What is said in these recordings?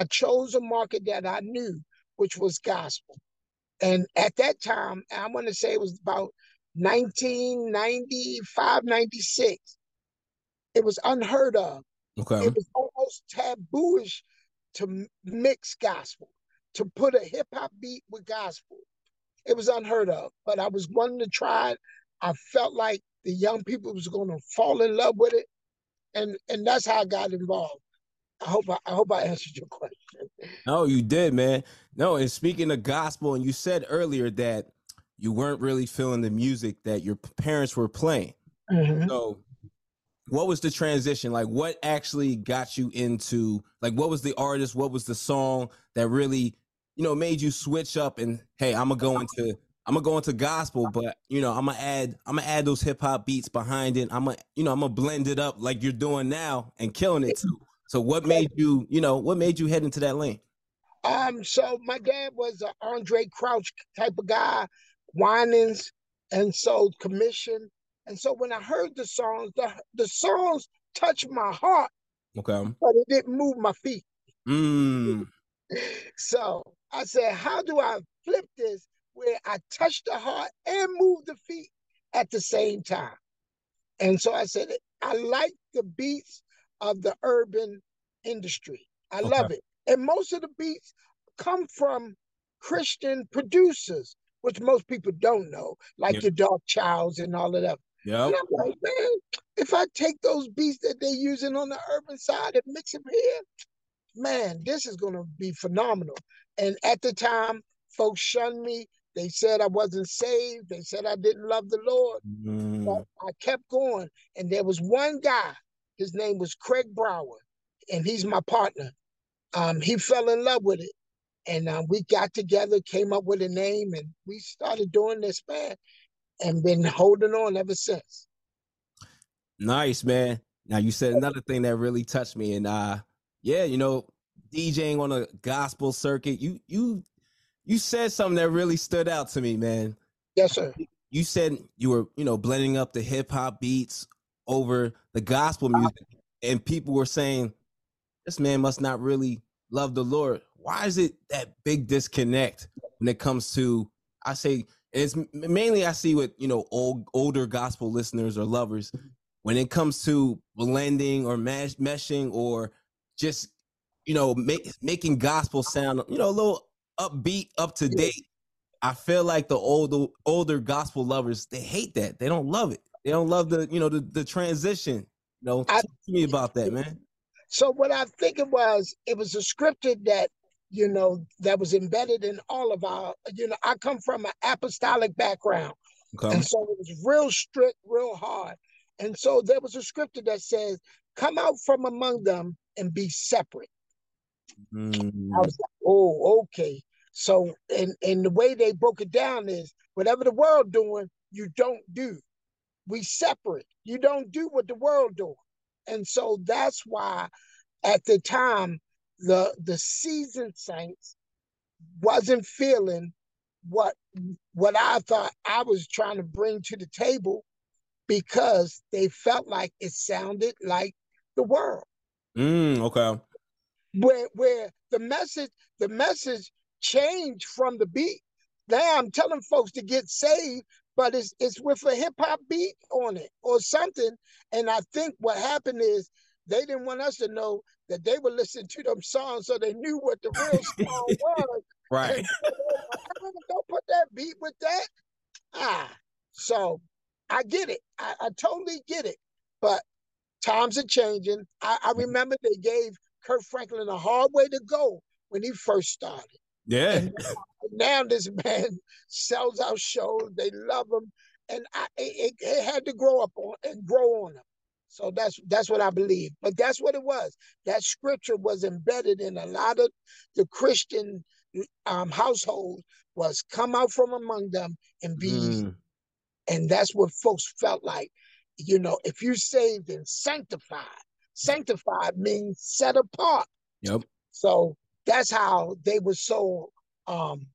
I chose a market that I knew, which was gospel. And at that time, I want to say it was about 1995, 96. It was unheard of. Okay. It was almost tabooish to mix gospel, to put a hip hop beat with gospel. It was unheard of, but I was wanting to try it. I felt like the young people was going to fall in love with it, and and that's how I got involved. I hope I, I hope I answered your question. No, you did, man. No, and speaking of gospel, and you said earlier that you weren't really feeling the music that your parents were playing. Mhm. So, what was the transition? Like, what actually got you into? Like, what was the artist? What was the song that really, you know, made you switch up and hey, I'm gonna go into I'm gonna go into gospel, but you know, I'm gonna add I'm gonna add those hip hop beats behind it. I'm gonna you know I'm gonna blend it up like you're doing now and killing it too. So, what made you you know what made you head into that lane? Um, so my dad was an Andraé Crouch type of guy, Winans, and so Commissioned. And so when I heard the songs, the the songs touched my heart, Okay. but it didn't move my feet. Mm. So I said, how do I flip this where I touch the heart and move the feet at the same time? And so I said, I like the beats of the urban industry. I Okay. love it. And most of the beats come from Christian producers, which most people don't know, like Yeah. your Darkchilds and all of that. I'm like, man, if I take those beats that they're using on the urban side and mix them here, man, this is gonna be phenomenal. And at the time, folks shunned me. They said I wasn't saved. They said I didn't love the Lord. But Mm. I kept going. And there was one guy, his name was Craig Brower, and he's my partner. Um, he fell in love with it. And uh, we got together, came up with a name, and we started doing this, man, and been holding on ever since. Nice, man. Now you said another thing that really touched me, and uh, yeah, you know, DJing on a gospel circuit. You you you said something that really stood out to me, man. Yes, sir. You said you were, you know, blending up the hip hop beats over the gospel uh-huh. music, and people were saying, "This man must not really love the Lord." Why is it that big disconnect when it comes to? I say it's mainly I see with you know old older gospel listeners or lovers when it comes to blending or mesh, meshing or just you know make, making gospel sound you know a little upbeat up to date i feel like the older older gospel lovers they hate that they don't love it they don't love the you know the, the transition you know I- talk to me about that man So what I think it was, it was a scripted that, you know, that was embedded in all of our, you know, I come from an apostolic background. okay And so it was real strict, real hard. And so there was a scripture that says, come out from among them and be separate. I Mm, was like, oh, okay. So and and the way they broke it down is whatever the world doing, you don't do. We separate. You don't do what the world doing. And so that's why at the time the the seasoned saints wasn't feeling what what I thought I was trying to bring to the table because they felt like it sounded like the world mm, okay where where the message the message changed from the beat. Now I'm telling folks to get saved, but it's it's with a hip hop beat on it or something. And I think what happened is they didn't want us to know that they were listening to them songs, so they knew what the real song was. right Don't put that beat with that. Ah, so I get it. I, I totally get it. But times are changing. I, I remember they gave Kirk Franklin a hard way to go when he first started. yeah now this man sells out shows. They love him, and I, it, it- had to grow up on and grow on him. So that's that's what I believe. But that's what it was. That scripture was embedded in a lot of the Christian um, households. Was come out from among them and be. Mm, and that's what folks felt like. You know, if you saved and sanctified, sanctified means set apart. yep So that's how they were so um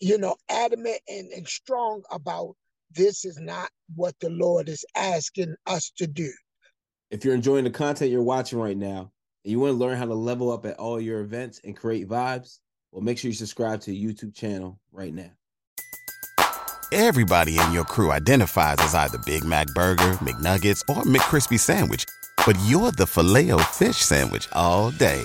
you know adamant and, and strong about this is not what the Lord is asking us to do. If you're enjoying the content you're watching right now and you want to learn how to level up at all your events and create vibes, well, make sure you subscribe to the YouTube channel right now. Everybody in your crew identifies as either Big Mac Burger, McNuggets, or McCrispy Sandwich, but you're the filet fish Sandwich all day.